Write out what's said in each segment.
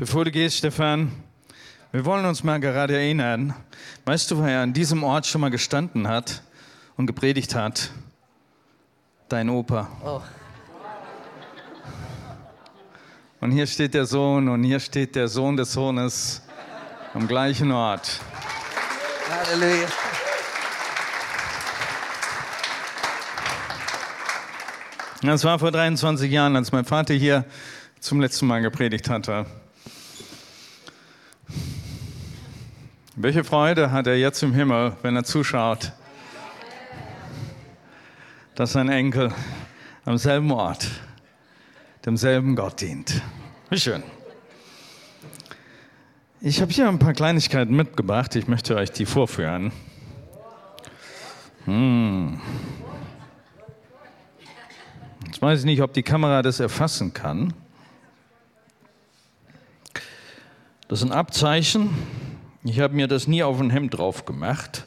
Bevor du gehst, Stefan, wir wollen uns mal gerade erinnern. Weißt du, wer an diesem Ort schon mal gestanden hat und gepredigt hat? Dein Opa. Oh. Und hier steht der Sohn und hier steht der Sohn des Sohnes am gleichen Ort. Halleluja. Das war vor 23 Jahren, als mein Vater hier zum letzten Mal gepredigt hatte. Welche Freude hat er jetzt im Himmel, wenn er zuschaut, dass sein Enkel am selben Ort demselben Gott dient. Wie schön. Ich habe hier ein paar Kleinigkeiten mitgebracht. Ich möchte euch die vorführen. Hm. Jetzt weiß ich nicht, ob die Kamera das erfassen kann. Das ein Abzeichen ich habe mir das nie auf ein Hemd drauf gemacht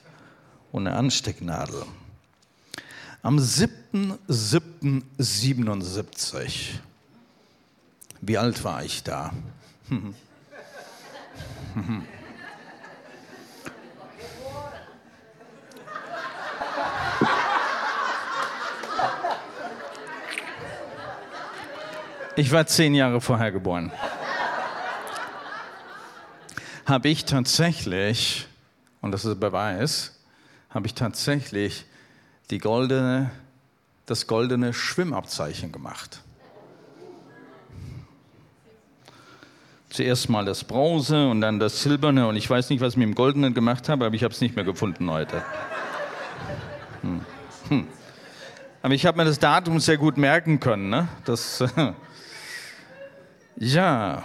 eine Anstecknadel. Am 7.7.77. Wie alt war ich da? Ich war zehn Jahre vorher geboren habe ich tatsächlich, und das ist ein Beweis, habe ich tatsächlich die goldene, das goldene Schwimmabzeichen gemacht. Zuerst mal das Bronze und dann das Silberne und ich weiß nicht, was ich mit dem Goldenen gemacht habe, aber ich habe es nicht mehr gefunden heute. Hm. Hm. Aber ich habe mir das Datum sehr gut merken können. Ne? Das, ja,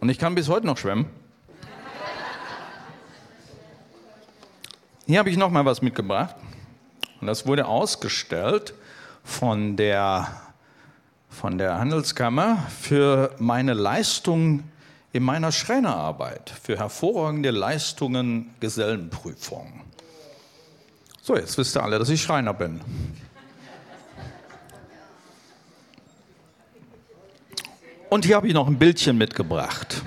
und ich kann bis heute noch schwimmen. Hier habe ich noch mal was mitgebracht. Und das wurde ausgestellt von der, von der Handelskammer für meine Leistung in meiner Schreinerarbeit, für hervorragende Leistungen Gesellenprüfung. So, jetzt wisst ihr alle, dass ich Schreiner bin. Und hier habe ich noch ein Bildchen mitgebracht.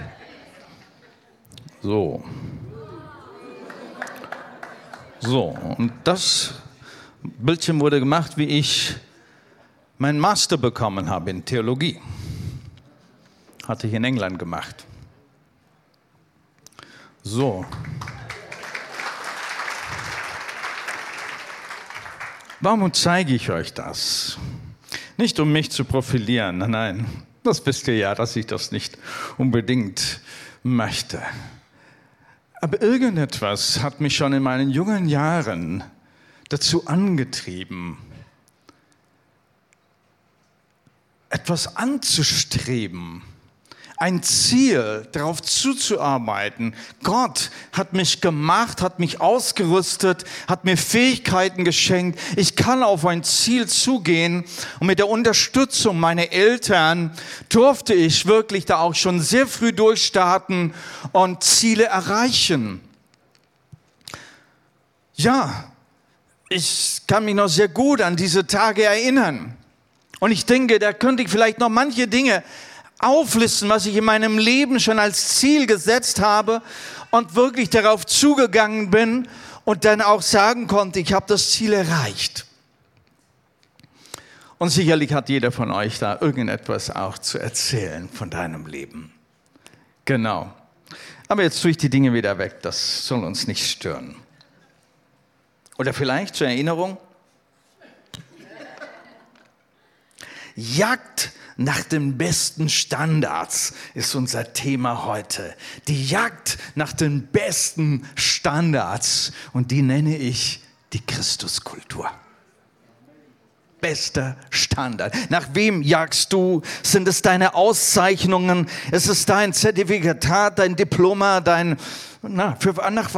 So. So, und das Bildchen wurde gemacht, wie ich meinen Master bekommen habe in Theologie. Hatte ich in England gemacht. So. Warum zeige ich euch das? Nicht um mich zu profilieren, nein. Das wisst ihr ja, dass ich das nicht unbedingt möchte. Aber irgendetwas hat mich schon in meinen jungen Jahren dazu angetrieben, etwas anzustreben ein Ziel, darauf zuzuarbeiten. Gott hat mich gemacht, hat mich ausgerüstet, hat mir Fähigkeiten geschenkt. Ich kann auf ein Ziel zugehen und mit der Unterstützung meiner Eltern durfte ich wirklich da auch schon sehr früh durchstarten und Ziele erreichen. Ja, ich kann mich noch sehr gut an diese Tage erinnern. Und ich denke, da könnte ich vielleicht noch manche Dinge auflisten, was ich in meinem Leben schon als Ziel gesetzt habe und wirklich darauf zugegangen bin und dann auch sagen konnte, ich habe das Ziel erreicht. Und sicherlich hat jeder von euch da irgendetwas auch zu erzählen von deinem Leben. Genau. Aber jetzt tue ich die Dinge wieder weg, das soll uns nicht stören. Oder vielleicht zur Erinnerung, Jagd nach den besten Standards ist unser Thema heute. Die Jagd nach den besten Standards und die nenne ich die Christuskultur. Bester Standard. Nach wem jagst du? Sind es deine Auszeichnungen? Ist es dein Zertifikat, dein Diploma, dein, na, für, nach,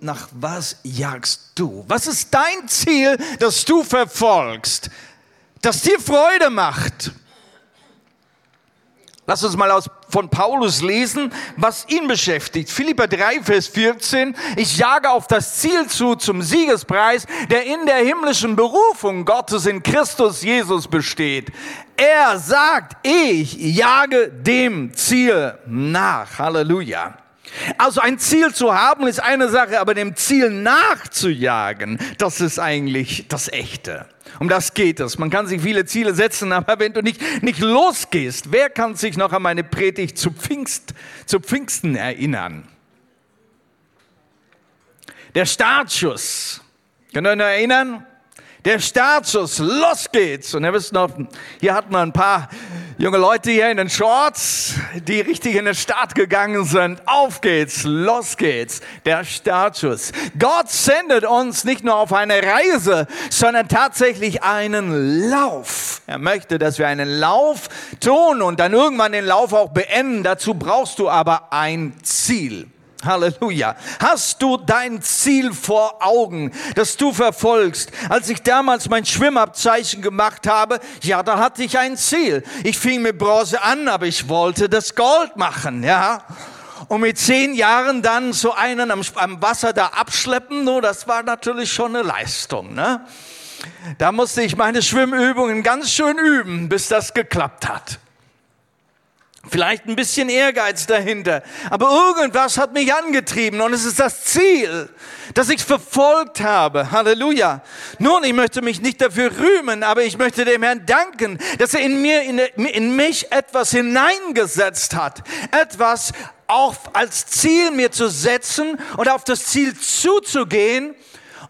nach was jagst du? Was ist dein Ziel, das du verfolgst, das dir Freude macht? Lass uns mal aus, von Paulus lesen, was ihn beschäftigt. Philipper 3, Vers 14. Ich jage auf das Ziel zu zum Siegespreis, der in der himmlischen Berufung Gottes in Christus Jesus besteht. Er sagt, ich jage dem Ziel nach. Halleluja. Also ein Ziel zu haben ist eine Sache, aber dem Ziel nachzujagen, das ist eigentlich das Echte. Um das geht es. Man kann sich viele Ziele setzen, aber wenn du nicht, nicht losgehst, wer kann sich noch an meine Predigt zu, Pfingst, zu Pfingsten erinnern? Der Startschuss. Könnt ihr euch erinnern? Der Startschuss, los geht's. Und ihr wisst noch, hier hatten wir ein paar junge Leute hier in den Shorts, die richtig in den Start gegangen sind. Auf geht's, los geht's. Der Startschuss. Gott sendet uns nicht nur auf eine Reise, sondern tatsächlich einen Lauf. Er möchte, dass wir einen Lauf tun und dann irgendwann den Lauf auch beenden. Dazu brauchst du aber ein Ziel. Halleluja. Hast du dein Ziel vor Augen, das du verfolgst? Als ich damals mein Schwimmabzeichen gemacht habe, ja, da hatte ich ein Ziel. Ich fing mit Bronze an, aber ich wollte das Gold machen, ja. Und mit zehn Jahren dann so einen am, am Wasser da abschleppen, no, das war natürlich schon eine Leistung, ne? Da musste ich meine Schwimmübungen ganz schön üben, bis das geklappt hat. Vielleicht ein bisschen Ehrgeiz dahinter. Aber irgendwas hat mich angetrieben und es ist das Ziel, das ich verfolgt habe. Halleluja. Nun, ich möchte mich nicht dafür rühmen, aber ich möchte dem Herrn danken, dass er in mir, in, in mich etwas hineingesetzt hat. Etwas auch als Ziel mir zu setzen und auf das Ziel zuzugehen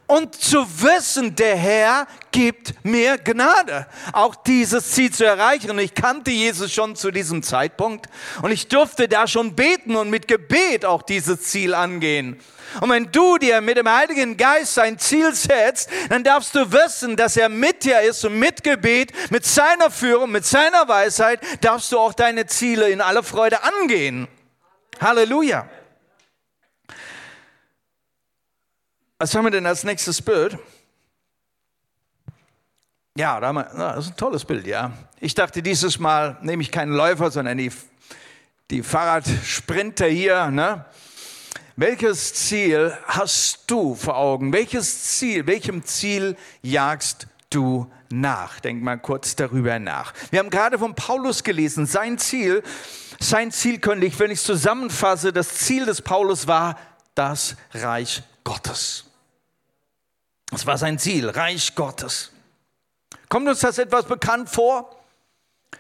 und zu wissen, der Herr gibt mir Gnade, auch dieses Ziel zu erreichen. Und ich kannte Jesus schon zu diesem Zeitpunkt und ich durfte da schon beten und mit Gebet auch dieses Ziel angehen. Und wenn du dir mit dem Heiligen Geist ein Ziel setzt, dann darfst du wissen, dass er mit dir ist und mit Gebet, mit seiner Führung, mit seiner Weisheit, darfst du auch deine Ziele in aller Freude angehen. Halleluja. Was haben wir denn als nächstes Bild? Ja, das ist ein tolles Bild, ja. Ich dachte, dieses Mal nehme ich keinen Läufer, sondern die, die Fahrradsprinter hier. Ne? Welches Ziel hast du vor Augen? Welches Ziel, welchem Ziel jagst du nach? Denk mal kurz darüber nach. Wir haben gerade von Paulus gelesen, sein Ziel, sein Ziel könnte ich, wenn ich es zusammenfasse, das Ziel des Paulus war das Reich Gottes. Das war sein Ziel, Reich Gottes. Kommt uns das etwas bekannt vor?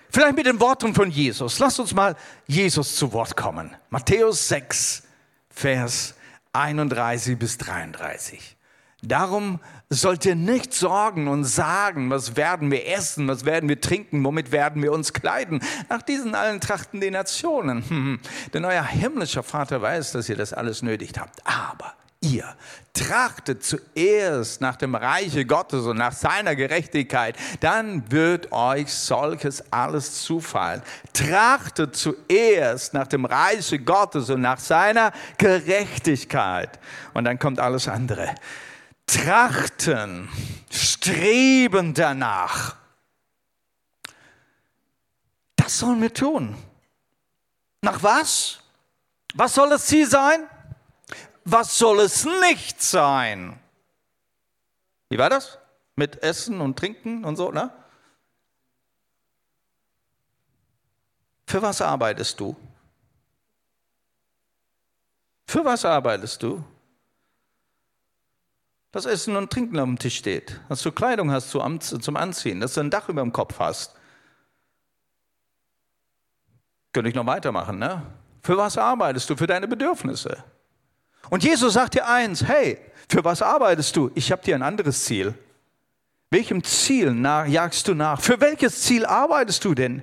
Vielleicht mit den Worten von Jesus. Lasst uns mal Jesus zu Wort kommen. Matthäus 6, Vers 31 bis 33. Darum sollt ihr nicht sorgen und sagen, was werden wir essen, was werden wir trinken, womit werden wir uns kleiden. Nach diesen allen trachten die Nationen. Denn euer himmlischer Vater weiß, dass ihr das alles nötig habt. Aber ihr trachtet zuerst nach dem Reiche Gottes und nach seiner Gerechtigkeit, dann wird euch solches alles zufallen. Trachtet zuerst nach dem Reiche Gottes und nach seiner Gerechtigkeit und dann kommt alles andere. Trachten, streben danach. Das sollen wir tun. Nach was? Was soll das Ziel sein? Was soll es nicht sein? Wie war das? Mit Essen und Trinken und so, ne? Für was arbeitest du? Für was arbeitest du? Dass Essen und Trinken auf dem Tisch steht, dass du Kleidung hast zum Anziehen, dass du ein Dach über dem Kopf hast. Könnte ich noch weitermachen, ne? Für was arbeitest du? Für deine Bedürfnisse. Und Jesus sagt dir eins, hey, für was arbeitest du? Ich habe dir ein anderes Ziel. Welchem Ziel nach, jagst du nach? Für welches Ziel arbeitest du denn?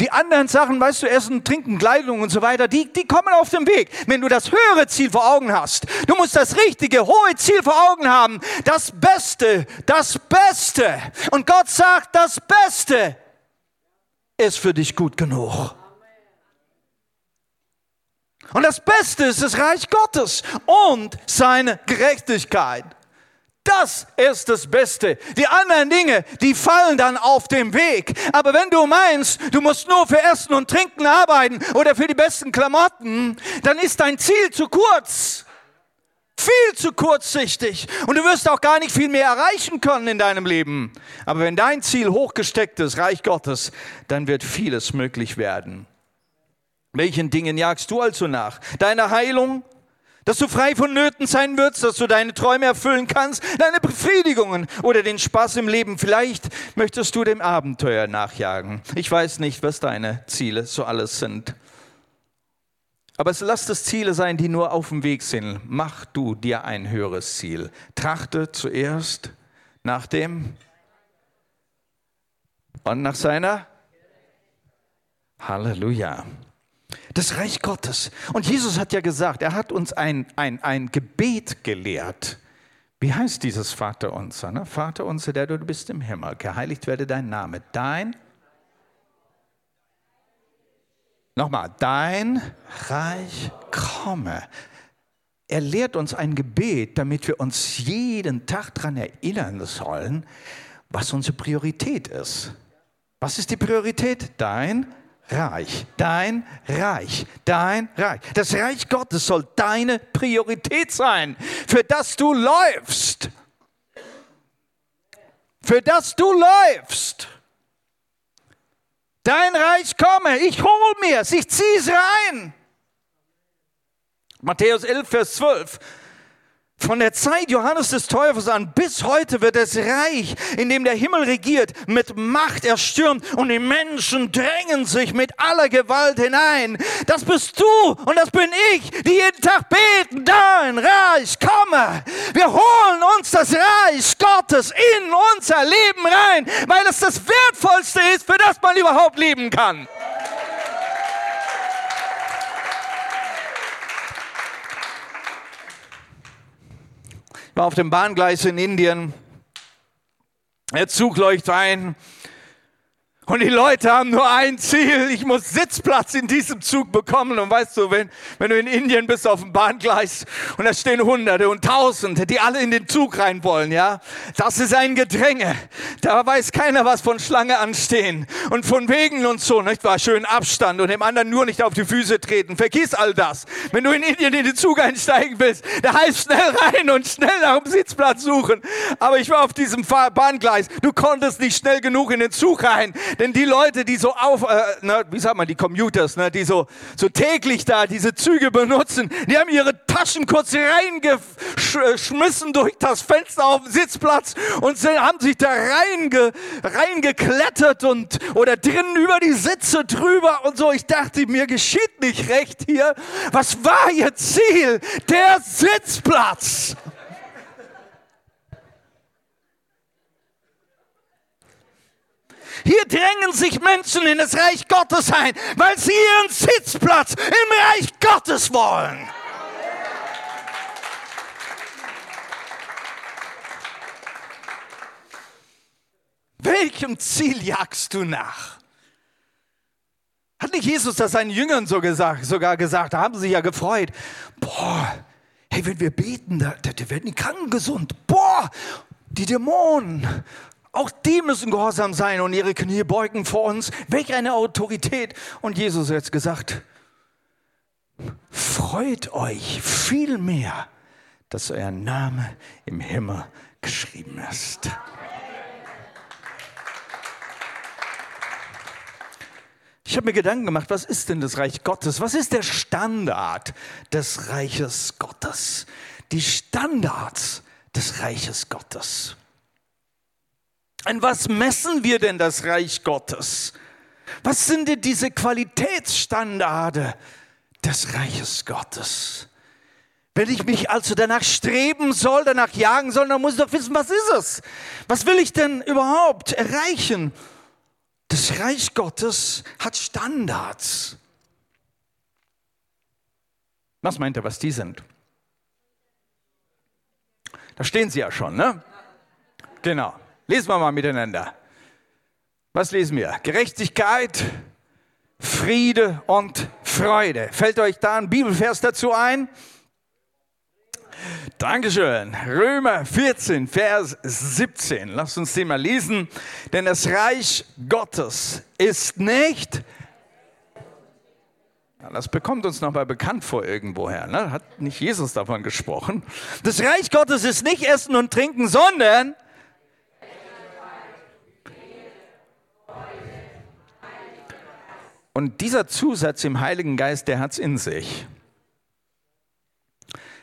Die anderen Sachen, weißt du, Essen, Trinken, Kleidung und so weiter, die, die kommen auf den Weg, wenn du das höhere Ziel vor Augen hast. Du musst das richtige, hohe Ziel vor Augen haben. Das Beste, das Beste. Und Gott sagt, das Beste ist für dich gut genug. Und das Beste ist das Reich Gottes und seine Gerechtigkeit. Das ist das Beste. Die anderen Dinge, die fallen dann auf dem Weg. Aber wenn du meinst, du musst nur für Essen und Trinken arbeiten oder für die besten Klamotten, dann ist dein Ziel zu kurz. Viel zu kurzsichtig. Und du wirst auch gar nicht viel mehr erreichen können in deinem Leben. Aber wenn dein Ziel hochgesteckt ist, Reich Gottes, dann wird vieles möglich werden. Welchen Dingen jagst du also nach? Deine Heilung, dass du frei von Nöten sein wirst, dass du deine Träume erfüllen kannst, deine Befriedigungen oder den Spaß im Leben. Vielleicht möchtest du dem Abenteuer nachjagen. Ich weiß nicht, was deine Ziele so alles sind. Aber es lass es Ziele sein, die nur auf dem Weg sind. Mach du dir ein höheres Ziel. Trachte zuerst nach dem und nach seiner Halleluja das Reich Gottes. Und Jesus hat ja gesagt, er hat uns ein, ein, ein Gebet gelehrt. Wie heißt dieses Vater unser? Ne? Vater unser, der du bist im Himmel, geheiligt werde dein Name. Dein, nochmal, dein Reich komme. Er lehrt uns ein Gebet, damit wir uns jeden Tag daran erinnern sollen, was unsere Priorität ist. Was ist die Priorität? Dein Reich, dein Reich, dein Reich. Das Reich Gottes soll deine Priorität sein, für das du läufst. Für das du läufst. Dein Reich komme, ich hol mir es, ich zieh's rein. Matthäus 11, Vers 12. Von der Zeit Johannes des Täufers an bis heute wird das Reich, in dem der Himmel regiert, mit Macht erstürmt und die Menschen drängen sich mit aller Gewalt hinein. Das bist du und das bin ich, die jeden Tag beten, dein Reich komme. Wir holen uns das Reich Gottes in unser Leben rein, weil es das Wertvollste ist, für das man überhaupt leben kann. War auf dem Bahngleis in Indien. Der Zug läuft ein und die Leute haben nur ein Ziel, ich muss Sitzplatz in diesem Zug bekommen. Und weißt du, wenn, wenn du in Indien bist auf dem Bahngleis und da stehen Hunderte und Tausende, die alle in den Zug rein wollen, ja, das ist ein Gedränge. Da weiß keiner was von Schlange anstehen und von Wegen und so, nicht wahr? Schön Abstand und dem anderen nur nicht auf die Füße treten. Vergiss all das. Wenn du in Indien in den Zug einsteigen willst, da heißt schnell rein und schnell nach dem Sitzplatz suchen. Aber ich war auf diesem Bahngleis. Du konntest nicht schnell genug in den Zug rein. Denn die Leute, die so auf, äh, na, wie sagt man, die Commuters, ne, die so, so täglich da diese Züge benutzen, die haben ihre Taschen kurz reingeschmissen durch das Fenster auf den Sitzplatz und sind, haben sich da reinge, reingeklettert und, oder drinnen über die Sitze drüber und so. Ich dachte, mir geschieht nicht recht hier. Was war ihr Ziel? Der Sitzplatz. Hier drängen sich Menschen in das Reich Gottes ein, weil sie ihren Sitzplatz im Reich Gottes wollen. Welchem Ziel jagst du nach? Hat nicht Jesus das seinen Jüngern so gesagt, sogar gesagt? Da haben sie ja gefreut. Boah, hey, wenn wir beten, da, da werden die Kranken gesund. Boah, die Dämonen. Auch die müssen gehorsam sein und ihre Knie beugen vor uns. Welch eine Autorität. Und Jesus hat gesagt, freut euch viel mehr, dass euer Name im Himmel geschrieben ist. Ich habe mir Gedanken gemacht, was ist denn das Reich Gottes? Was ist der Standard des Reiches Gottes? Die Standards des Reiches Gottes. An was messen wir denn das Reich Gottes? Was sind denn diese Qualitätsstandarde des Reiches Gottes? Wenn ich mich also danach streben soll, danach jagen soll, dann muss ich doch wissen, was ist es? Was will ich denn überhaupt erreichen? Das Reich Gottes hat Standards. Was meint er, was die sind? Da stehen sie ja schon, ne? Genau. Lesen wir mal miteinander. Was lesen wir? Gerechtigkeit, Friede und Freude. Fällt euch da ein Bibelvers dazu ein? Dankeschön. Römer 14, Vers 17. Lass uns den mal lesen. Denn das Reich Gottes ist nicht. Das bekommt uns nochmal bekannt vor irgendwoher. Ne? Hat nicht Jesus davon gesprochen? Das Reich Gottes ist nicht Essen und Trinken, sondern Und dieser Zusatz im Heiligen Geist, der hat es in sich.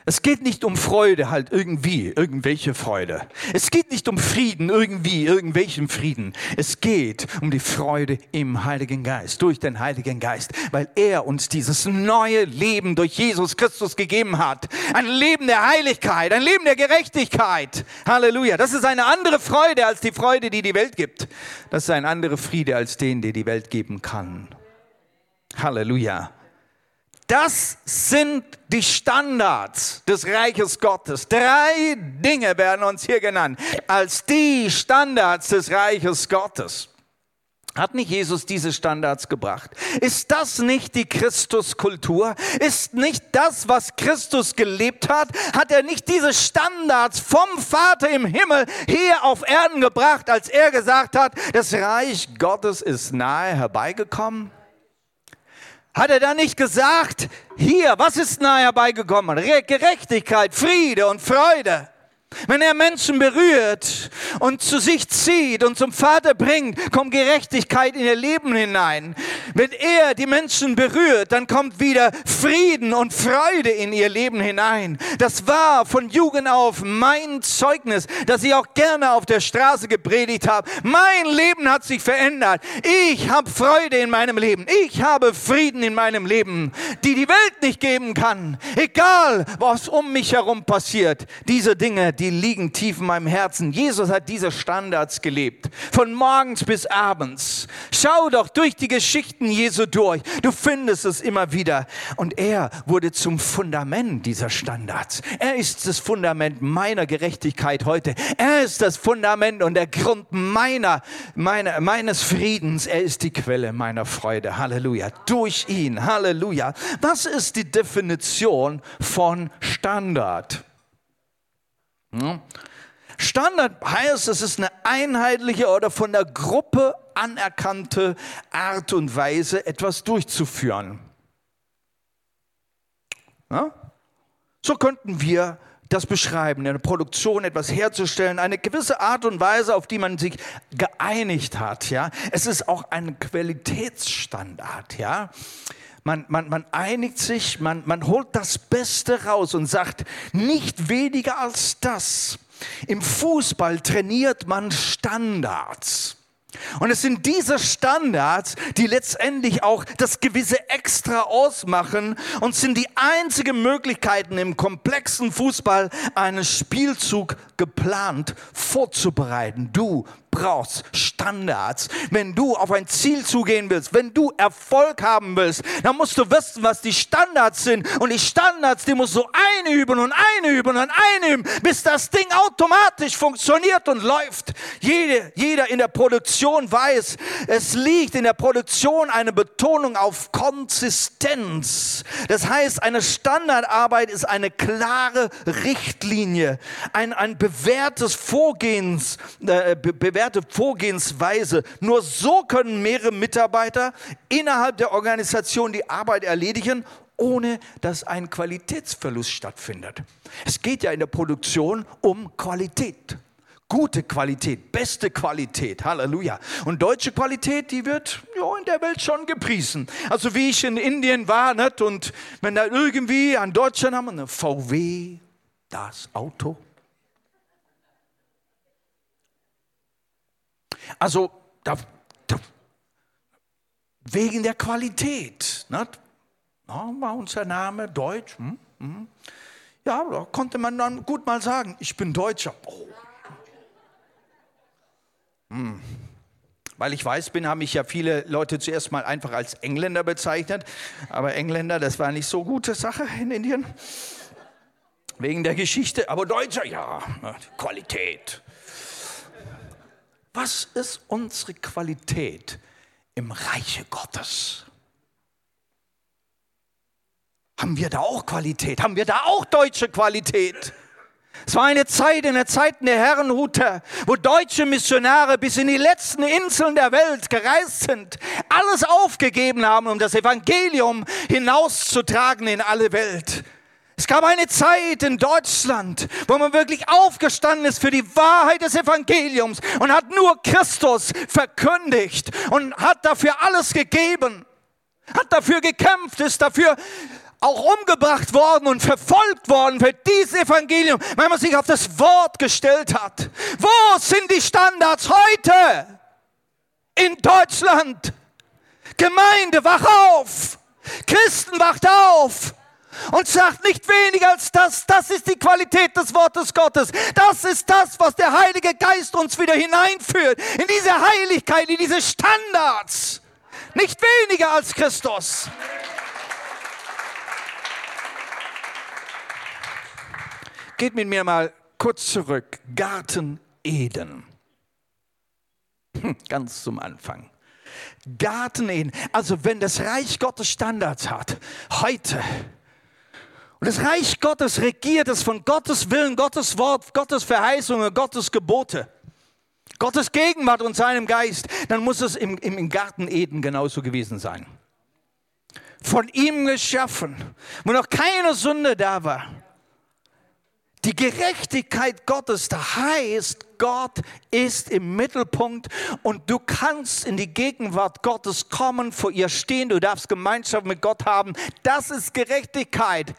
Es geht nicht um Freude, halt irgendwie, irgendwelche Freude. Es geht nicht um Frieden, irgendwie, irgendwelchen Frieden. Es geht um die Freude im Heiligen Geist, durch den Heiligen Geist, weil er uns dieses neue Leben durch Jesus Christus gegeben hat. Ein Leben der Heiligkeit, ein Leben der Gerechtigkeit. Halleluja. Das ist eine andere Freude als die Freude, die die Welt gibt. Das ist ein anderer Friede als den, der die Welt geben kann. Halleluja. Das sind die Standards des Reiches Gottes. Drei Dinge werden uns hier genannt als die Standards des Reiches Gottes. Hat nicht Jesus diese Standards gebracht? Ist das nicht die Christuskultur? Ist nicht das, was Christus gelebt hat? Hat er nicht diese Standards vom Vater im Himmel hier auf Erden gebracht, als er gesagt hat, das Reich Gottes ist nahe herbeigekommen? Hat er da nicht gesagt, hier, was ist nahe herbeigekommen? Gerechtigkeit, Friede und Freude. Wenn er Menschen berührt und zu sich zieht und zum Vater bringt, kommt Gerechtigkeit in ihr Leben hinein. Wenn er die Menschen berührt, dann kommt wieder Frieden und Freude in ihr Leben hinein. Das war von Jugend auf mein Zeugnis, dass ich auch gerne auf der Straße gepredigt habe. Mein Leben hat sich verändert. Ich habe Freude in meinem Leben. Ich habe Frieden in meinem Leben, die die Welt nicht geben kann. Egal, was um mich herum passiert. Diese Dinge, die liegen tief in meinem Herzen. Jesus hat diese Standards gelebt. Von morgens bis abends. Schau doch durch die Geschichten Jesu durch. Du findest es immer wieder. Und er wurde zum Fundament dieser Standards. Er ist das Fundament meiner Gerechtigkeit heute. Er ist das Fundament und der Grund meiner, meiner, meines Friedens. Er ist die Quelle meiner Freude. Halleluja. Durch ihn. Halleluja. Was ist die Definition von Standard? Standard heißt, es ist eine einheitliche oder von der Gruppe anerkannte Art und Weise, etwas durchzuführen. Ja? So könnten wir das beschreiben, in der Produktion etwas herzustellen, eine gewisse Art und Weise, auf die man sich geeinigt hat. Ja? Es ist auch ein Qualitätsstandard. Ja? Man, man, man einigt sich, man, man holt das Beste raus und sagt, nicht weniger als das. Im Fußball trainiert man Standards. Und es sind diese Standards, die letztendlich auch das gewisse Extra ausmachen und sind die einzigen Möglichkeiten im komplexen Fußball einen Spielzug geplant vorzubereiten. Du brauchst Standards. Wenn du auf ein Ziel zugehen willst, wenn du Erfolg haben willst, dann musst du wissen, was die Standards sind. Und die Standards, die musst du einüben und einüben und einüben, bis das Ding automatisch funktioniert und läuft. Jede, jeder in der Produktion weiß, es liegt in der Produktion eine Betonung auf Konsistenz. Das heißt, eine Standardarbeit ist eine klare Richtlinie, ein, ein bewährtes Vorgehens, äh, bewährtes bewährte Vorgehensweise. Nur so können mehrere Mitarbeiter innerhalb der Organisation die Arbeit erledigen, ohne dass ein Qualitätsverlust stattfindet. Es geht ja in der Produktion um Qualität. Gute Qualität, beste Qualität, Halleluja. Und deutsche Qualität, die wird ja, in der Welt schon gepriesen. Also wie ich in Indien war, nicht? und wenn da irgendwie an Deutschland haben, eine VW, das Auto, Also da, da, wegen der Qualität. Ne? Ja, war unser Name Deutsch. Hm? Hm? Ja, da konnte man dann gut mal sagen, ich bin Deutscher. Oh. Hm. Weil ich weiß bin, haben mich ja viele Leute zuerst mal einfach als Engländer bezeichnet. Aber Engländer, das war nicht so gute Sache in Indien. Wegen der Geschichte. Aber Deutscher, ja, Qualität. Was ist unsere Qualität im Reiche Gottes? Haben wir da auch Qualität? Haben wir da auch deutsche Qualität? Es war eine Zeit in der Zeiten der Herrenhuter, wo deutsche Missionare bis in die letzten Inseln der Welt gereist sind, alles aufgegeben haben, um das Evangelium hinauszutragen in alle Welt. Es gab eine Zeit in Deutschland, wo man wirklich aufgestanden ist für die Wahrheit des Evangeliums und hat nur Christus verkündigt und hat dafür alles gegeben, hat dafür gekämpft, ist dafür auch umgebracht worden und verfolgt worden für dieses Evangelium, weil man sich auf das Wort gestellt hat. Wo sind die Standards heute? In Deutschland. Gemeinde, wach auf. Christen, wacht auf und sagt nicht weniger als das. Das ist die Qualität des Wortes Gottes. Das ist das, was der Heilige Geist uns wieder hineinführt. In diese Heiligkeit, in diese Standards. Nicht weniger als Christus. Geht mit mir mal kurz zurück. Garten Eden. Hm, ganz zum Anfang. Garten Eden. Also wenn das Reich Gottes Standards hat, heute, und das Reich Gottes regiert es von Gottes Willen, Gottes Wort, Gottes Verheißungen, Gottes Gebote, Gottes Gegenwart und seinem Geist, dann muss es im, im Garten Eden genauso gewesen sein. Von ihm geschaffen, wo noch keine Sünde da war die Gerechtigkeit Gottes, da heißt, Gott ist im Mittelpunkt und du kannst in die Gegenwart Gottes kommen, vor ihr stehen, du darfst Gemeinschaft mit Gott haben. Das ist Gerechtigkeit.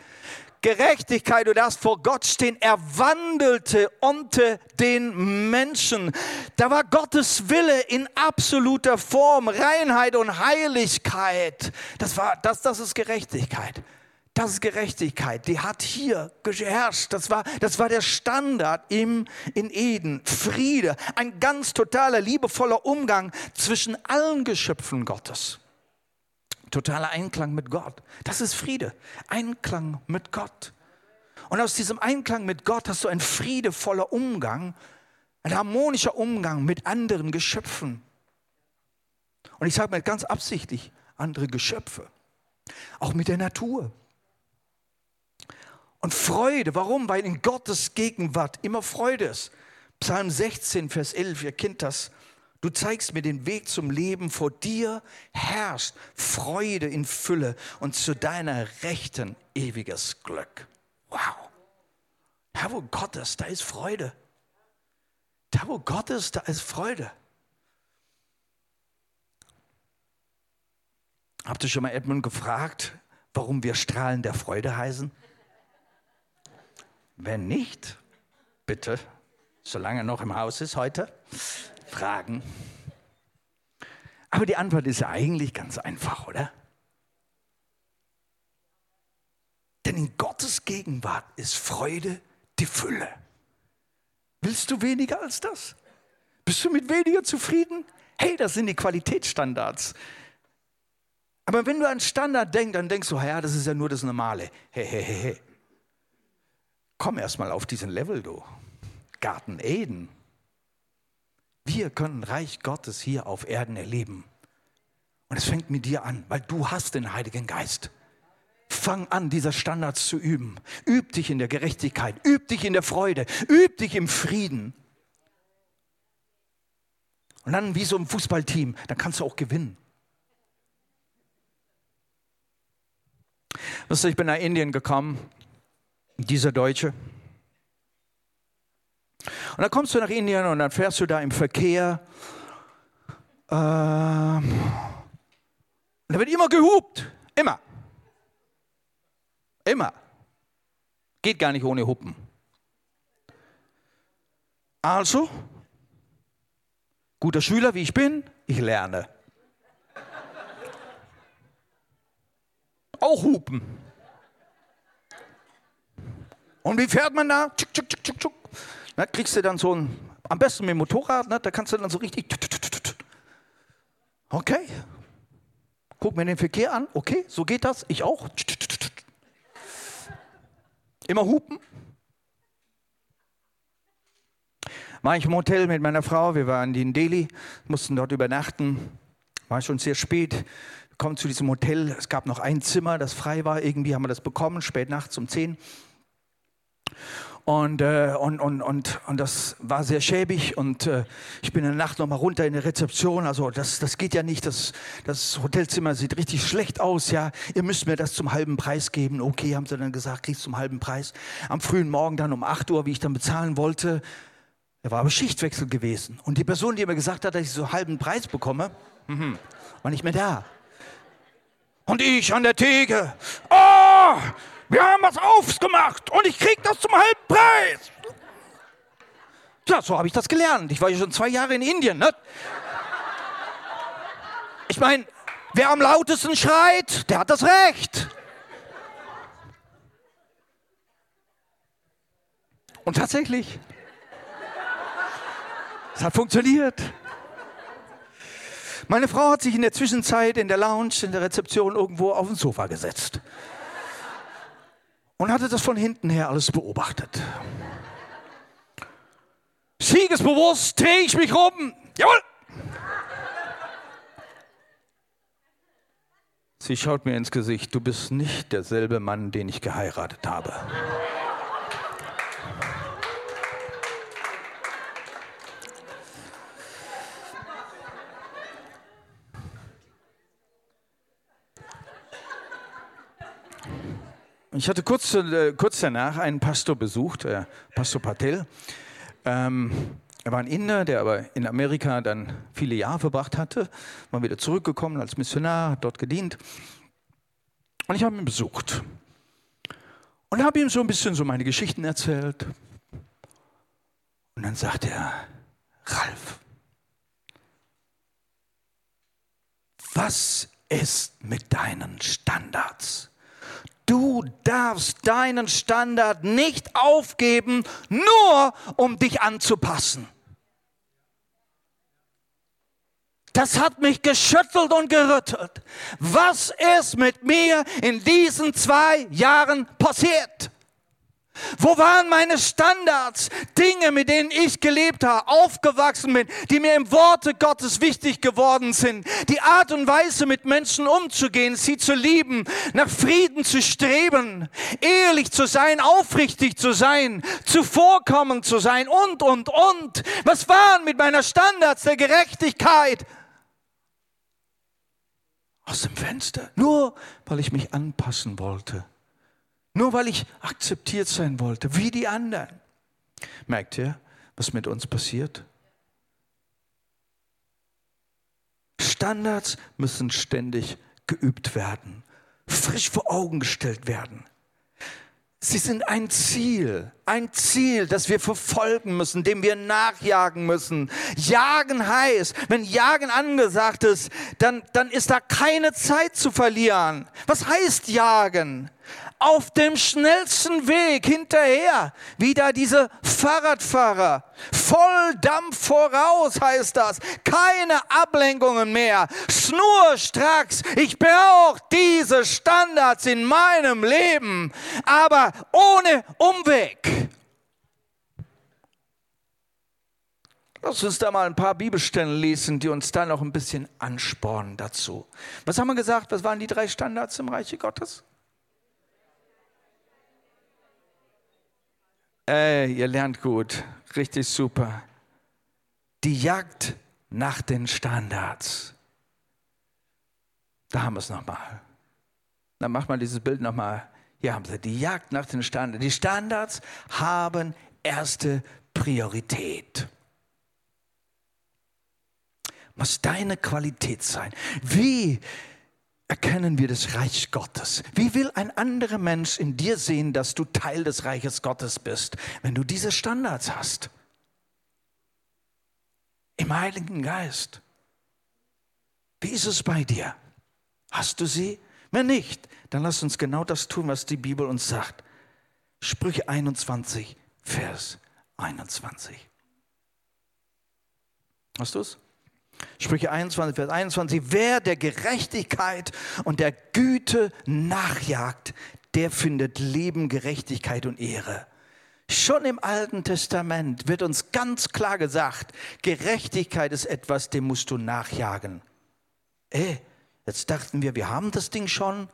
Gerechtigkeit, du darfst vor Gott stehen. Er wandelte unter den Menschen. Da war Gottes Wille in absoluter Form, Reinheit und Heiligkeit. Das, war, das, das ist Gerechtigkeit. Das ist Gerechtigkeit, die hat hier geherrscht. Das war, das war der Standard im, in Eden. Friede, ein ganz totaler, liebevoller Umgang zwischen allen Geschöpfen Gottes. Totaler Einklang mit Gott. Das ist Friede. Einklang mit Gott. Und aus diesem Einklang mit Gott hast du ein friedevoller Umgang, ein harmonischer Umgang mit anderen Geschöpfen. Und ich sage mal ganz absichtlich, andere Geschöpfe. Auch mit der Natur und Freude. Warum? Weil in Gottes Gegenwart immer Freude ist. Psalm 16, Vers 11, ihr kennt das. Du zeigst mir den Weg zum Leben. Vor dir herrscht Freude in Fülle und zu deiner Rechten ewiges Glück. Wow. Da, wo Gott ist, da ist Freude. Da, wo Gott ist, da ist Freude. Habt ihr schon mal Edmund gefragt, warum wir Strahlen der Freude heißen? Wenn nicht, bitte, solange er noch im Haus ist heute, fragen. Aber die Antwort ist eigentlich ganz einfach, oder? Denn in Gottes Gegenwart ist Freude die Fülle. Willst du weniger als das? Bist du mit weniger zufrieden? Hey, das sind die Qualitätsstandards. Aber wenn du an Standard denkst, dann denkst du, ja, das ist ja nur das Normale. Hey, hey, hey, hey. Komm erst mal auf diesen Level, du. Garten Eden. Wir können Reich Gottes hier auf Erden erleben. Und es fängt mit dir an, weil du hast den Heiligen Geist. Fang an, diese Standards zu üben. Üb dich in der Gerechtigkeit, üb dich in der Freude, üb dich im Frieden. Und dann wie so ein Fußballteam, dann kannst du auch gewinnen. Wisst ihr, ich bin nach Indien gekommen dieser Deutsche. Und dann kommst du nach Indien und dann fährst du da im Verkehr. Ähm, da wird immer gehupt. Immer. Immer. Geht gar nicht ohne Hupen. Also, guter Schüler wie ich bin, ich lerne. Auch hupen. Und wie fährt man da? Tschuk, tschuk, tschuk, tschuk. Na, kriegst du dann so ein, am besten mit dem Motorrad, ne, da kannst du dann so richtig. Okay. Guck mir den Verkehr an. Okay, so geht das. Ich auch. Immer hupen. War ich im Hotel mit meiner Frau. Wir waren in Delhi, mussten dort übernachten. War schon sehr spät kommen zu diesem Hotel. Es gab noch ein Zimmer, das frei war. Irgendwie haben wir das bekommen, spät nachts um 10. Und, äh, und, und, und, und das war sehr schäbig. Und äh, ich bin in der Nacht noch mal runter in die Rezeption. Also das, das geht ja nicht. Das, das Hotelzimmer sieht richtig schlecht aus. Ja, ihr müsst mir das zum halben Preis geben. Okay, haben sie dann gesagt, kriegst zum halben Preis. Am frühen Morgen dann um 8 Uhr, wie ich dann bezahlen wollte. Da war aber Schichtwechsel gewesen. Und die Person, die mir gesagt hat, dass ich so halben Preis bekomme, mhm, war nicht mehr da. Und ich an der Theke. Oh! Wir haben was aufgemacht und ich krieg das zum halben Preis. Ja, so habe ich das gelernt. Ich war ja schon zwei Jahre in Indien. Ne? Ich meine, wer am lautesten schreit, der hat das Recht. Und tatsächlich, es hat funktioniert. Meine Frau hat sich in der Zwischenzeit in der Lounge, in der Rezeption irgendwo auf den Sofa gesetzt und hatte das von hinten her alles beobachtet. Siegesbewusst drehe ich mich rum. Jawohl! Sie schaut mir ins Gesicht. Du bist nicht derselbe Mann, den ich geheiratet habe. Ich hatte kurz, äh, kurz danach einen Pastor besucht, äh, Pastor Patel. Ähm, er war ein Inder, der aber in Amerika dann viele Jahre verbracht hatte, war wieder zurückgekommen als Missionar, hat dort gedient. Und ich habe ihn besucht. Und habe ihm so ein bisschen so meine Geschichten erzählt. Und dann sagte er, Ralf, was ist mit deinen Standards? Du darfst deinen Standard nicht aufgeben, nur um dich anzupassen. Das hat mich geschüttelt und gerüttelt. Was ist mit mir in diesen zwei Jahren passiert? Wo waren meine Standards? Dinge, mit denen ich gelebt habe, aufgewachsen bin, die mir im Worte Gottes wichtig geworden sind. Die Art und Weise, mit Menschen umzugehen, sie zu lieben, nach Frieden zu streben, ehrlich zu sein, aufrichtig zu sein, zuvorkommend zu sein und, und, und. Was waren mit meiner Standards der Gerechtigkeit? Aus dem Fenster. Nur weil ich mich anpassen wollte nur weil ich akzeptiert sein wollte, wie die anderen. Merkt ihr, was mit uns passiert? Standards müssen ständig geübt werden, frisch vor Augen gestellt werden. Sie sind ein Ziel, ein Ziel, das wir verfolgen müssen, dem wir nachjagen müssen. Jagen heißt, wenn Jagen angesagt ist, dann, dann ist da keine Zeit zu verlieren. Was heißt Jagen? Auf dem schnellsten Weg hinterher. Wieder diese Fahrradfahrer. Voll Dampf voraus heißt das. Keine Ablenkungen mehr. Schnurstracks. Ich brauche diese Standards in meinem Leben. Aber ohne Umweg. Lass uns da mal ein paar Bibelstellen lesen, die uns da noch ein bisschen anspornen dazu. Was haben wir gesagt? Was waren die drei Standards im Reiche Gottes? Ey, ihr lernt gut, richtig super. Die Jagd nach den Standards. Da haben wir es nochmal. Dann mach mal dieses Bild nochmal. Hier haben sie die Jagd nach den Standards. Die Standards haben erste Priorität. Muss deine Qualität sein. Wie erkennen wir das Reich Gottes? Wie will ein anderer Mensch in dir sehen, dass du Teil des Reiches Gottes bist, wenn du diese Standards hast? Im Heiligen Geist. Wie ist es bei dir? Hast du sie? Wenn nicht, dann lass uns genau das tun, was die Bibel uns sagt. Sprüche 21, Vers 21. Hast du es? Sprüche 21, Vers 21, wer der Gerechtigkeit und der Güte nachjagt, der findet Leben, Gerechtigkeit und Ehre. Schon im Alten Testament wird uns ganz klar gesagt, Gerechtigkeit ist etwas, dem musst du nachjagen. Ey, Jetzt dachten wir, wir haben das Ding schon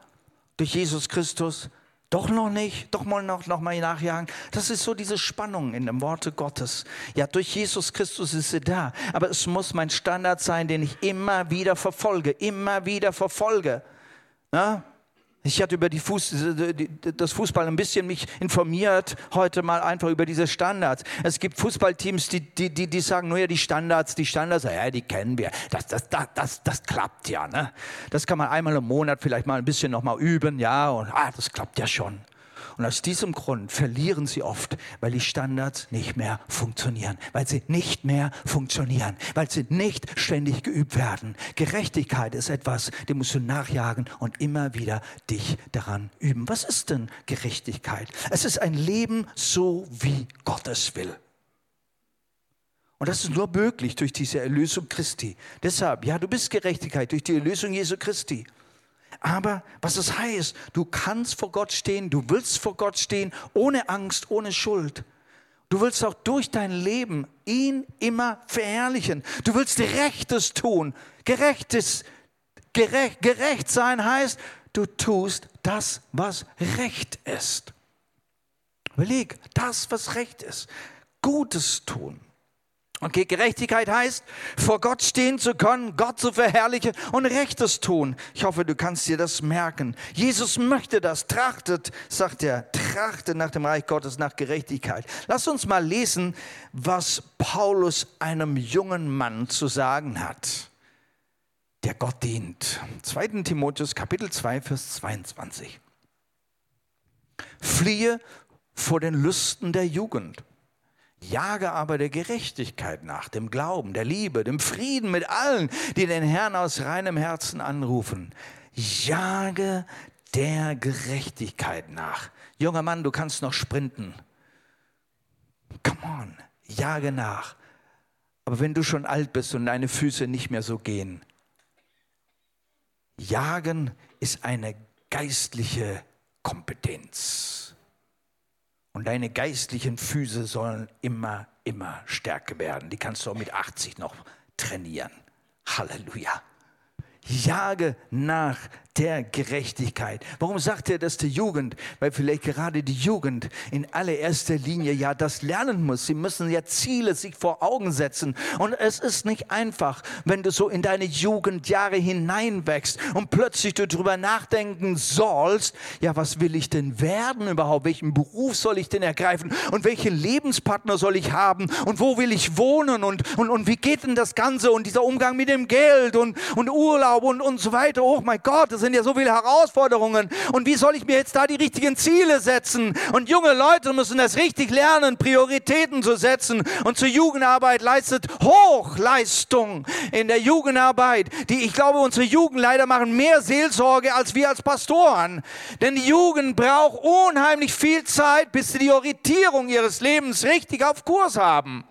durch Jesus Christus. Doch noch nicht, doch mal noch, noch mal nachjagen. Das ist so diese Spannung in dem Worte Gottes. Ja, durch Jesus Christus ist sie da. Aber es muss mein Standard sein, den ich immer wieder verfolge, immer wieder verfolge. Na? Ich hatte über die Fuß, das Fußball ein bisschen mich informiert, heute mal einfach über diese Standards. Es gibt Fußballteams, die, die, die, die sagen nur ja die Standards, die Standards, ja, die kennen wir. Das, das, das, das, das klappt ja. Ne? Das kann man einmal im Monat vielleicht mal ein bisschen nochmal üben, ja, und ah, das klappt ja schon. Und aus diesem Grund verlieren sie oft, weil die Standards nicht mehr funktionieren, weil sie nicht mehr funktionieren, weil sie nicht ständig geübt werden. Gerechtigkeit ist etwas, dem musst du nachjagen und immer wieder dich daran üben. Was ist denn Gerechtigkeit? Es ist ein Leben so, wie Gott es will. Und das ist nur möglich durch diese Erlösung Christi. Deshalb, ja, du bist Gerechtigkeit durch die Erlösung Jesu Christi. Aber was es heißt, du kannst vor Gott stehen, du willst vor Gott stehen, ohne Angst, ohne Schuld. Du willst auch durch dein Leben ihn immer verherrlichen. Du willst Rechtes tun. Gerechtes, gerecht, gerecht sein heißt, du tust das, was recht ist. Überleg, das, was recht ist. Gutes tun. Okay, Gerechtigkeit heißt, vor Gott stehen zu können, Gott zu verherrlichen und Rechtes tun. Ich hoffe, du kannst dir das merken. Jesus möchte das, trachtet, sagt er, trachtet nach dem Reich Gottes, nach Gerechtigkeit. Lass uns mal lesen, was Paulus einem jungen Mann zu sagen hat, der Gott dient. 2. Timotheus Kapitel 2, Vers 22. Fliehe vor den Lüsten der Jugend Jage aber der Gerechtigkeit nach, dem Glauben, der Liebe, dem Frieden mit allen, die den Herrn aus reinem Herzen anrufen. Jage der Gerechtigkeit nach. Junger Mann, du kannst noch sprinten. Come on, jage nach. Aber wenn du schon alt bist und deine Füße nicht mehr so gehen, jagen ist eine geistliche Kompetenz. Und deine geistlichen Füße sollen immer, immer stärker werden. Die kannst du auch mit 80 noch trainieren. Halleluja. Jage nach der Gerechtigkeit. Warum sagt er das der Jugend? Weil vielleicht gerade die Jugend in allererster Linie ja das lernen muss. Sie müssen ja Ziele sich vor Augen setzen. Und es ist nicht einfach, wenn du so in deine Jugendjahre hineinwächst und plötzlich du darüber nachdenken sollst, ja, was will ich denn werden überhaupt? Welchen Beruf soll ich denn ergreifen? Und welchen Lebenspartner soll ich haben? Und wo will ich wohnen? Und, und, und wie geht denn das Ganze? Und dieser Umgang mit dem Geld und, und Urlaub und, und so weiter. Oh mein Gott, das sind ja so viele Herausforderungen. Und wie soll ich mir jetzt da die richtigen Ziele setzen? Und junge Leute müssen das richtig lernen, Prioritäten zu setzen. Und zur Jugendarbeit leistet Hochleistung in der Jugendarbeit. Die, ich glaube, unsere Jugendleiter machen mehr Seelsorge als wir als Pastoren. Denn die Jugend braucht unheimlich viel Zeit, bis sie die Orientierung ihres Lebens richtig auf Kurs haben.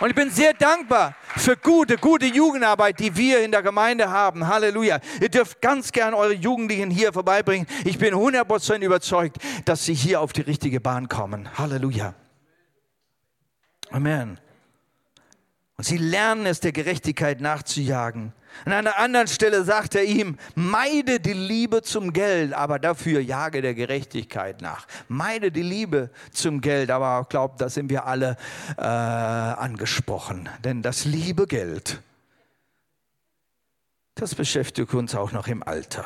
Und ich bin sehr dankbar für gute, gute Jugendarbeit, die wir in der Gemeinde haben. Halleluja. Ihr dürft ganz gern eure Jugendlichen hier vorbeibringen. Ich bin 100% überzeugt, dass sie hier auf die richtige Bahn kommen. Halleluja. Amen. Und sie lernen es, der Gerechtigkeit nachzujagen. An einer anderen Stelle sagt er ihm, meide die Liebe zum Geld, aber dafür jage der Gerechtigkeit nach. Meide die Liebe zum Geld, aber ich glaube, da sind wir alle äh, angesprochen. Denn das liebe Geld, das beschäftigt uns auch noch im Alter.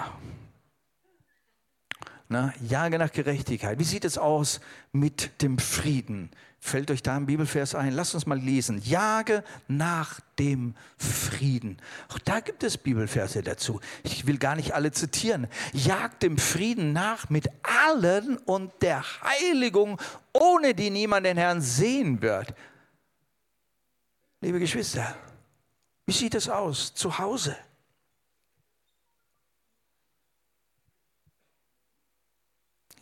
Na, jage nach Gerechtigkeit. Wie sieht es aus mit dem Frieden? Fällt euch da ein Bibelvers ein? Lasst uns mal lesen. Jage nach dem Frieden. Auch da gibt es Bibelverse dazu. Ich will gar nicht alle zitieren. Jagt dem Frieden nach mit allen und der Heiligung, ohne die niemand den Herrn sehen wird. Liebe Geschwister, wie sieht es aus zu Hause?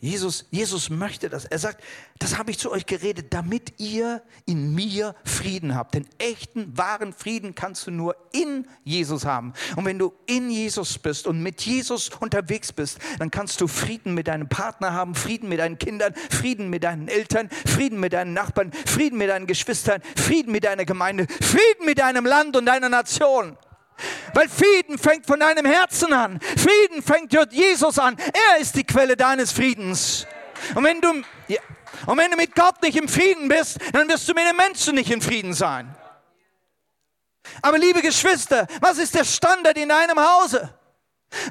Jesus, Jesus möchte das. Er sagt, das habe ich zu euch geredet, damit ihr in mir Frieden habt. Den echten, wahren Frieden kannst du nur in Jesus haben. Und wenn du in Jesus bist und mit Jesus unterwegs bist, dann kannst du Frieden mit deinem Partner haben, Frieden mit deinen Kindern, Frieden mit deinen Eltern, Frieden mit deinen Nachbarn, Frieden mit deinen Geschwistern, Frieden mit deiner Gemeinde, Frieden mit deinem Land und deiner Nation. Weil Frieden fängt von deinem Herzen an. Frieden fängt durch Jesus an. Er ist die Quelle deines Friedens. Und wenn du, und wenn du mit Gott nicht im Frieden bist, dann wirst du mit den Menschen nicht in Frieden sein. Aber liebe Geschwister, was ist der Standard in deinem Hause?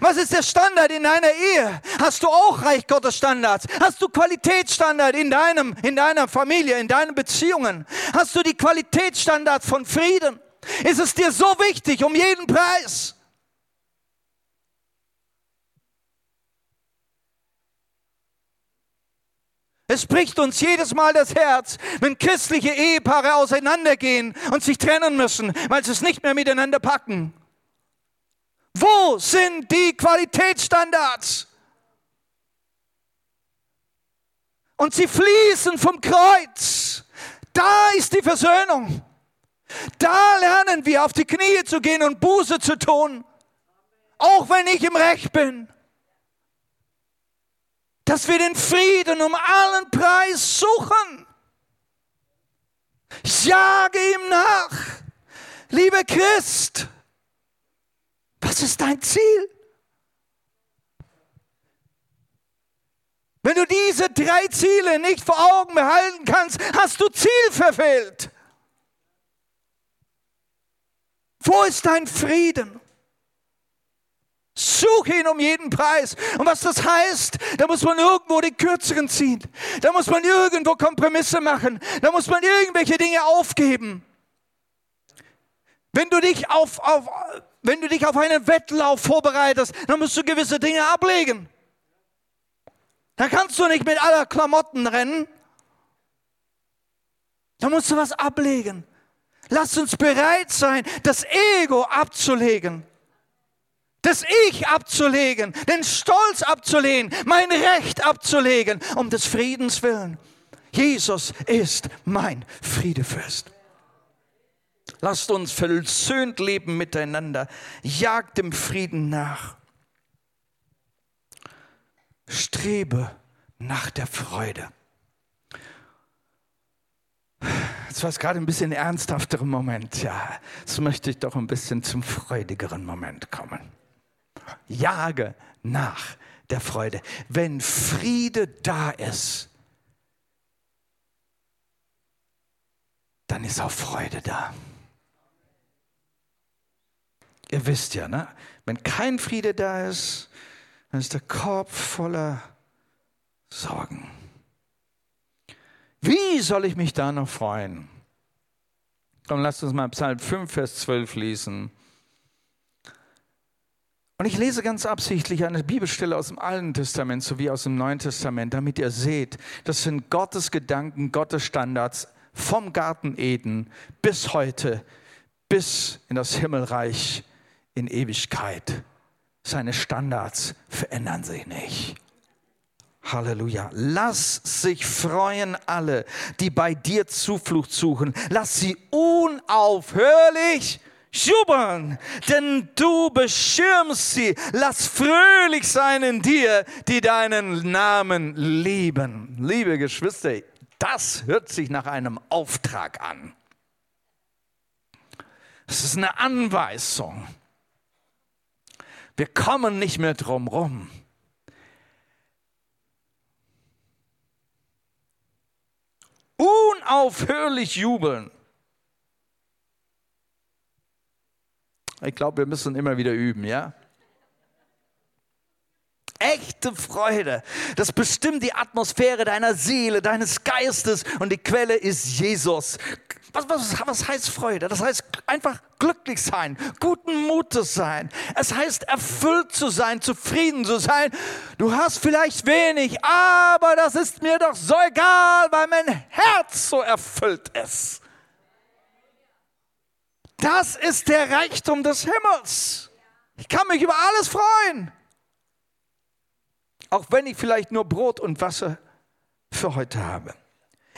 Was ist der Standard in deiner Ehe? Hast du auch Reich Gottes Standards? Hast du Qualitätsstandard in deinem, in deiner Familie, in deinen Beziehungen? Hast du die Qualitätsstandards von Frieden? Ist es dir so wichtig, um jeden Preis? Es bricht uns jedes Mal das Herz, wenn christliche Ehepaare auseinandergehen und sich trennen müssen, weil sie es nicht mehr miteinander packen. Wo sind die Qualitätsstandards? Und sie fließen vom Kreuz. Da ist die Versöhnung. Da lernen wir auf die Knie zu gehen und Buße zu tun, auch wenn ich im Recht bin. Dass wir den Frieden um allen Preis suchen. Ich jage ihm nach. Lieber Christ, was ist dein Ziel? Wenn du diese drei Ziele nicht vor Augen behalten kannst, hast du Ziel verfehlt. Wo ist dein Frieden? Such ihn um jeden Preis. Und was das heißt, da muss man irgendwo die Kürzeren ziehen. Da muss man irgendwo Kompromisse machen. Da muss man irgendwelche Dinge aufgeben. Wenn du dich auf, auf, wenn du dich auf einen Wettlauf vorbereitest, dann musst du gewisse Dinge ablegen. Da kannst du nicht mit aller Klamotten rennen. Da musst du was ablegen. Lass uns bereit sein, das Ego abzulegen, das Ich abzulegen, den Stolz abzulehnen, mein Recht abzulegen, um des Friedens willen. Jesus ist mein Friedefürst. Lasst uns versöhnt leben miteinander. Jagt dem Frieden nach. Strebe nach der Freude. Jetzt war es gerade ein bisschen ernsthafterer Moment. Ja, jetzt möchte ich doch ein bisschen zum freudigeren Moment kommen. Jage nach der Freude. Wenn Friede da ist, dann ist auch Freude da. Ihr wisst ja, ne? wenn kein Friede da ist, dann ist der Korb voller Sorgen. Wie soll ich mich da noch freuen? Komm, lasst uns mal Psalm 5, Vers 12 lesen. Und ich lese ganz absichtlich eine Bibelstelle aus dem Alten Testament sowie aus dem Neuen Testament, damit ihr seht, das sind Gottes Gedanken, Gottes Standards vom Garten Eden bis heute, bis in das Himmelreich in Ewigkeit. Seine Standards verändern sich nicht. Halleluja. Lass sich freuen alle, die bei dir Zuflucht suchen. Lass sie unaufhörlich jubeln, denn du beschirmst sie. Lass fröhlich sein in dir, die deinen Namen lieben. Liebe Geschwister, das hört sich nach einem Auftrag an. Es ist eine Anweisung. Wir kommen nicht mehr drum rum. Unaufhörlich jubeln. Ich glaube, wir müssen immer wieder üben, ja? Echte Freude, das bestimmt die Atmosphäre deiner Seele, deines Geistes und die Quelle ist Jesus. Was, was, was heißt Freude? Das heißt einfach glücklich sein, guten Mutes sein. Es heißt erfüllt zu sein, zufrieden zu sein. Du hast vielleicht wenig, aber das ist mir doch so egal, weil mein Herz so erfüllt ist. Das ist der Reichtum des Himmels. Ich kann mich über alles freuen. Auch wenn ich vielleicht nur Brot und Wasser für heute habe.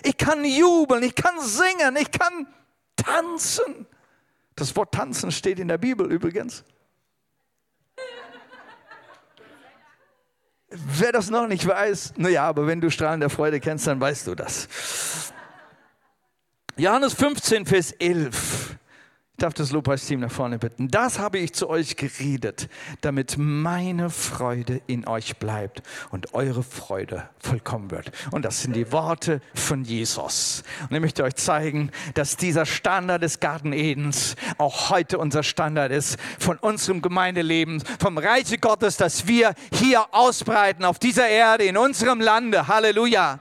Ich kann jubeln, ich kann singen, ich kann tanzen. Das Wort tanzen steht in der Bibel übrigens. Wer das noch nicht weiß, naja, aber wenn du Strahlen der Freude kennst, dann weißt du das. Johannes 15, Vers 11. Ich darf das Lobpreisteam nach vorne bitten. Das habe ich zu euch geredet, damit meine Freude in euch bleibt und eure Freude vollkommen wird. Und das sind die Worte von Jesus. Und ich möchte euch zeigen, dass dieser Standard des Garten Edens auch heute unser Standard ist von unserem Gemeindeleben, vom Reiche Gottes, das wir hier ausbreiten auf dieser Erde, in unserem Lande. Halleluja.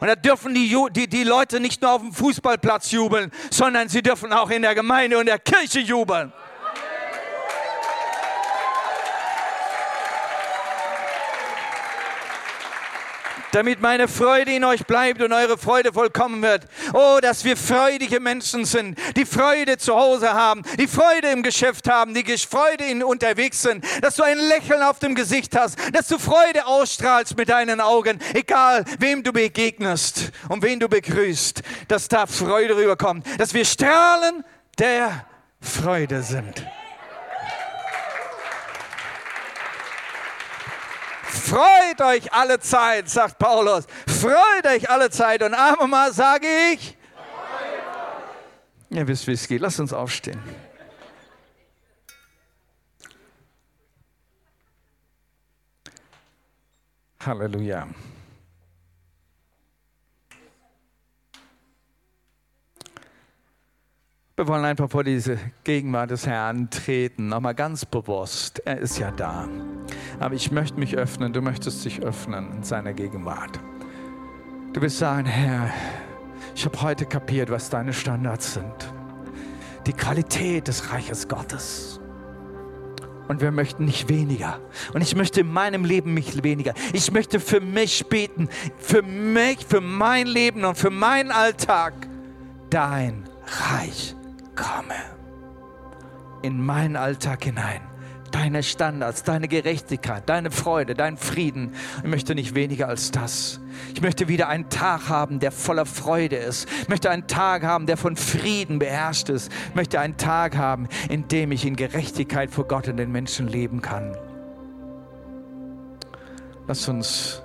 Und da dürfen die, die, die Leute nicht nur auf dem Fußballplatz jubeln, sondern sie dürfen auch in der Gemeinde und der Kirche jubeln. Damit meine Freude in euch bleibt und eure Freude vollkommen wird. Oh, dass wir freudige Menschen sind, die Freude zu Hause haben, die Freude im Geschäft haben, die Freude in unterwegs sind, dass du ein Lächeln auf dem Gesicht hast, dass du Freude ausstrahlst mit deinen Augen, egal wem du begegnest und wen du begrüßt, dass da Freude rüberkommt, dass wir strahlen der Freude sind. Freut euch alle Zeit, sagt Paulus. Freut euch alle Zeit. Und einmal sage ich, ihr wisst, wie es geht. Lasst uns aufstehen. Halleluja. Wir wollen einfach vor diese Gegenwart des Herrn treten, nochmal ganz bewusst. Er ist ja da. Aber ich möchte mich öffnen, du möchtest dich öffnen in seiner Gegenwart. Du wirst sagen, Herr, ich habe heute kapiert, was deine Standards sind. Die Qualität des Reiches Gottes. Und wir möchten nicht weniger. Und ich möchte in meinem Leben mich weniger. Ich möchte für mich beten, für mich, für mein Leben und für meinen Alltag. Dein Reich komme in meinen Alltag hinein. Deine Standards, deine Gerechtigkeit, deine Freude, dein Frieden. Ich möchte nicht weniger als das. Ich möchte wieder einen Tag haben, der voller Freude ist. Ich möchte einen Tag haben, der von Frieden beherrscht ist. Ich möchte einen Tag haben, in dem ich in Gerechtigkeit vor Gott und den Menschen leben kann. Lass uns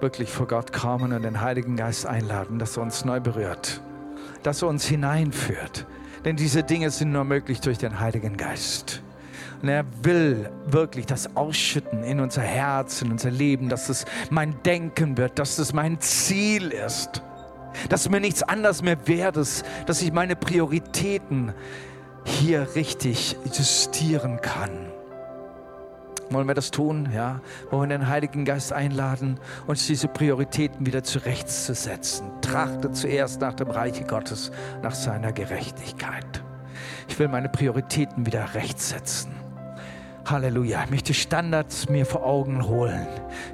wirklich vor Gott kommen und den Heiligen Geist einladen, dass er uns neu berührt, dass er uns hineinführt denn diese Dinge sind nur möglich durch den Heiligen Geist. Und er will wirklich das ausschütten in unser Herz, in unser Leben, dass es mein Denken wird, dass es mein Ziel ist, dass mir nichts anderes mehr wert ist, dass ich meine Prioritäten hier richtig justieren kann. Wollen wir das tun? Ja. Wollen wir den Heiligen Geist einladen, uns diese Prioritäten wieder zurechtzusetzen? Trachte zuerst nach dem Reiche Gottes, nach seiner Gerechtigkeit. Ich will meine Prioritäten wieder rechtsetzen. Halleluja. Ich möchte Standards mir vor Augen holen.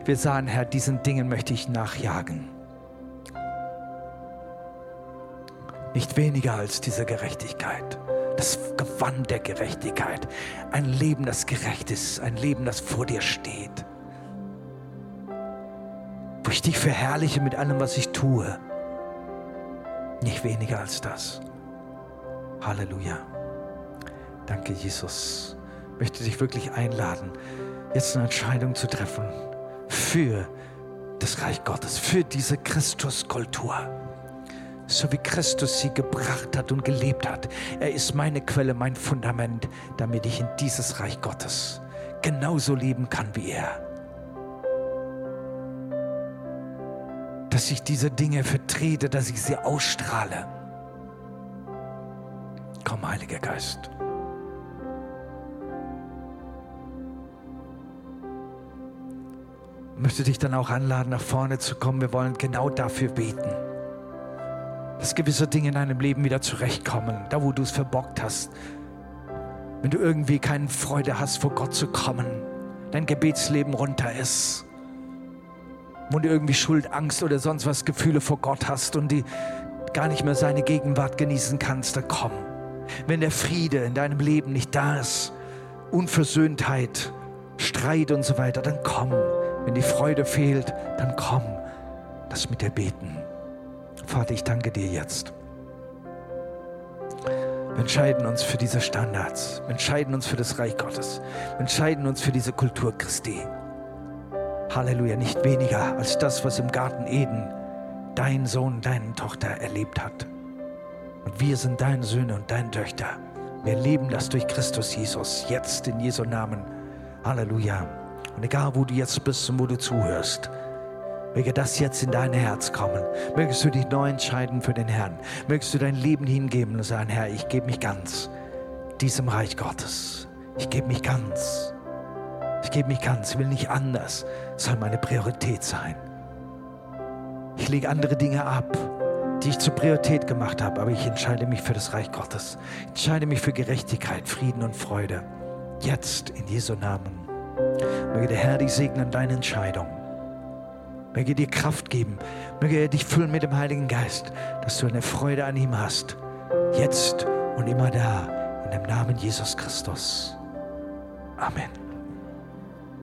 Wir sagen, Herr, diesen Dingen möchte ich nachjagen. Nicht weniger als diese Gerechtigkeit das Gewand der Gerechtigkeit. Ein Leben, das gerecht ist, ein Leben, das vor dir steht. Wo ich dich verherrliche mit allem, was ich tue. Nicht weniger als das. Halleluja. Danke, Jesus. Ich möchte dich wirklich einladen, jetzt eine Entscheidung zu treffen für das Reich Gottes, für diese Christuskultur so wie Christus sie gebracht hat und gelebt hat. Er ist meine Quelle, mein Fundament, damit ich in dieses Reich Gottes genauso leben kann wie er. Dass ich diese Dinge vertrete, dass ich sie ausstrahle. Komm, Heiliger Geist. Ich möchte dich dann auch anladen, nach vorne zu kommen. Wir wollen genau dafür beten dass gewisse Dinge in deinem Leben wieder zurechtkommen, da wo du es verbockt hast. Wenn du irgendwie keine Freude hast, vor Gott zu kommen, dein Gebetsleben runter ist, wo du irgendwie Schuld, Angst oder sonst was Gefühle vor Gott hast und die gar nicht mehr seine Gegenwart genießen kannst, dann komm. Wenn der Friede in deinem Leben nicht da ist, Unversöhntheit, Streit und so weiter, dann komm. Wenn die Freude fehlt, dann komm. Das mit der Beten. Vater, ich danke dir jetzt. Wir entscheiden uns für diese Standards. Wir entscheiden uns für das Reich Gottes. Wir entscheiden uns für diese Kultur Christi. Halleluja, nicht weniger als das, was im Garten Eden dein Sohn, deine Tochter erlebt hat. Und wir sind deine Söhne und deine Töchter. Wir leben das durch Christus Jesus, jetzt in Jesu Namen. Halleluja. Und egal, wo du jetzt bist und wo du zuhörst, möge das jetzt in dein Herz kommen. Mögest du dich neu entscheiden für den Herrn. Mögest du dein Leben hingeben und sagen, Herr, ich gebe mich ganz diesem Reich Gottes. Ich gebe mich ganz. Ich gebe mich ganz, ich will nicht anders. Es soll meine Priorität sein. Ich lege andere Dinge ab, die ich zur Priorität gemacht habe, aber ich entscheide mich für das Reich Gottes. Ich entscheide mich für Gerechtigkeit, Frieden und Freude. Jetzt in Jesu Namen. Möge der Herr dich segnen in deine Entscheidung. Möge dir Kraft geben. Möge er dich füllen mit dem Heiligen Geist, dass du eine Freude an ihm hast. Jetzt und immer da. In dem Namen Jesus Christus. Amen.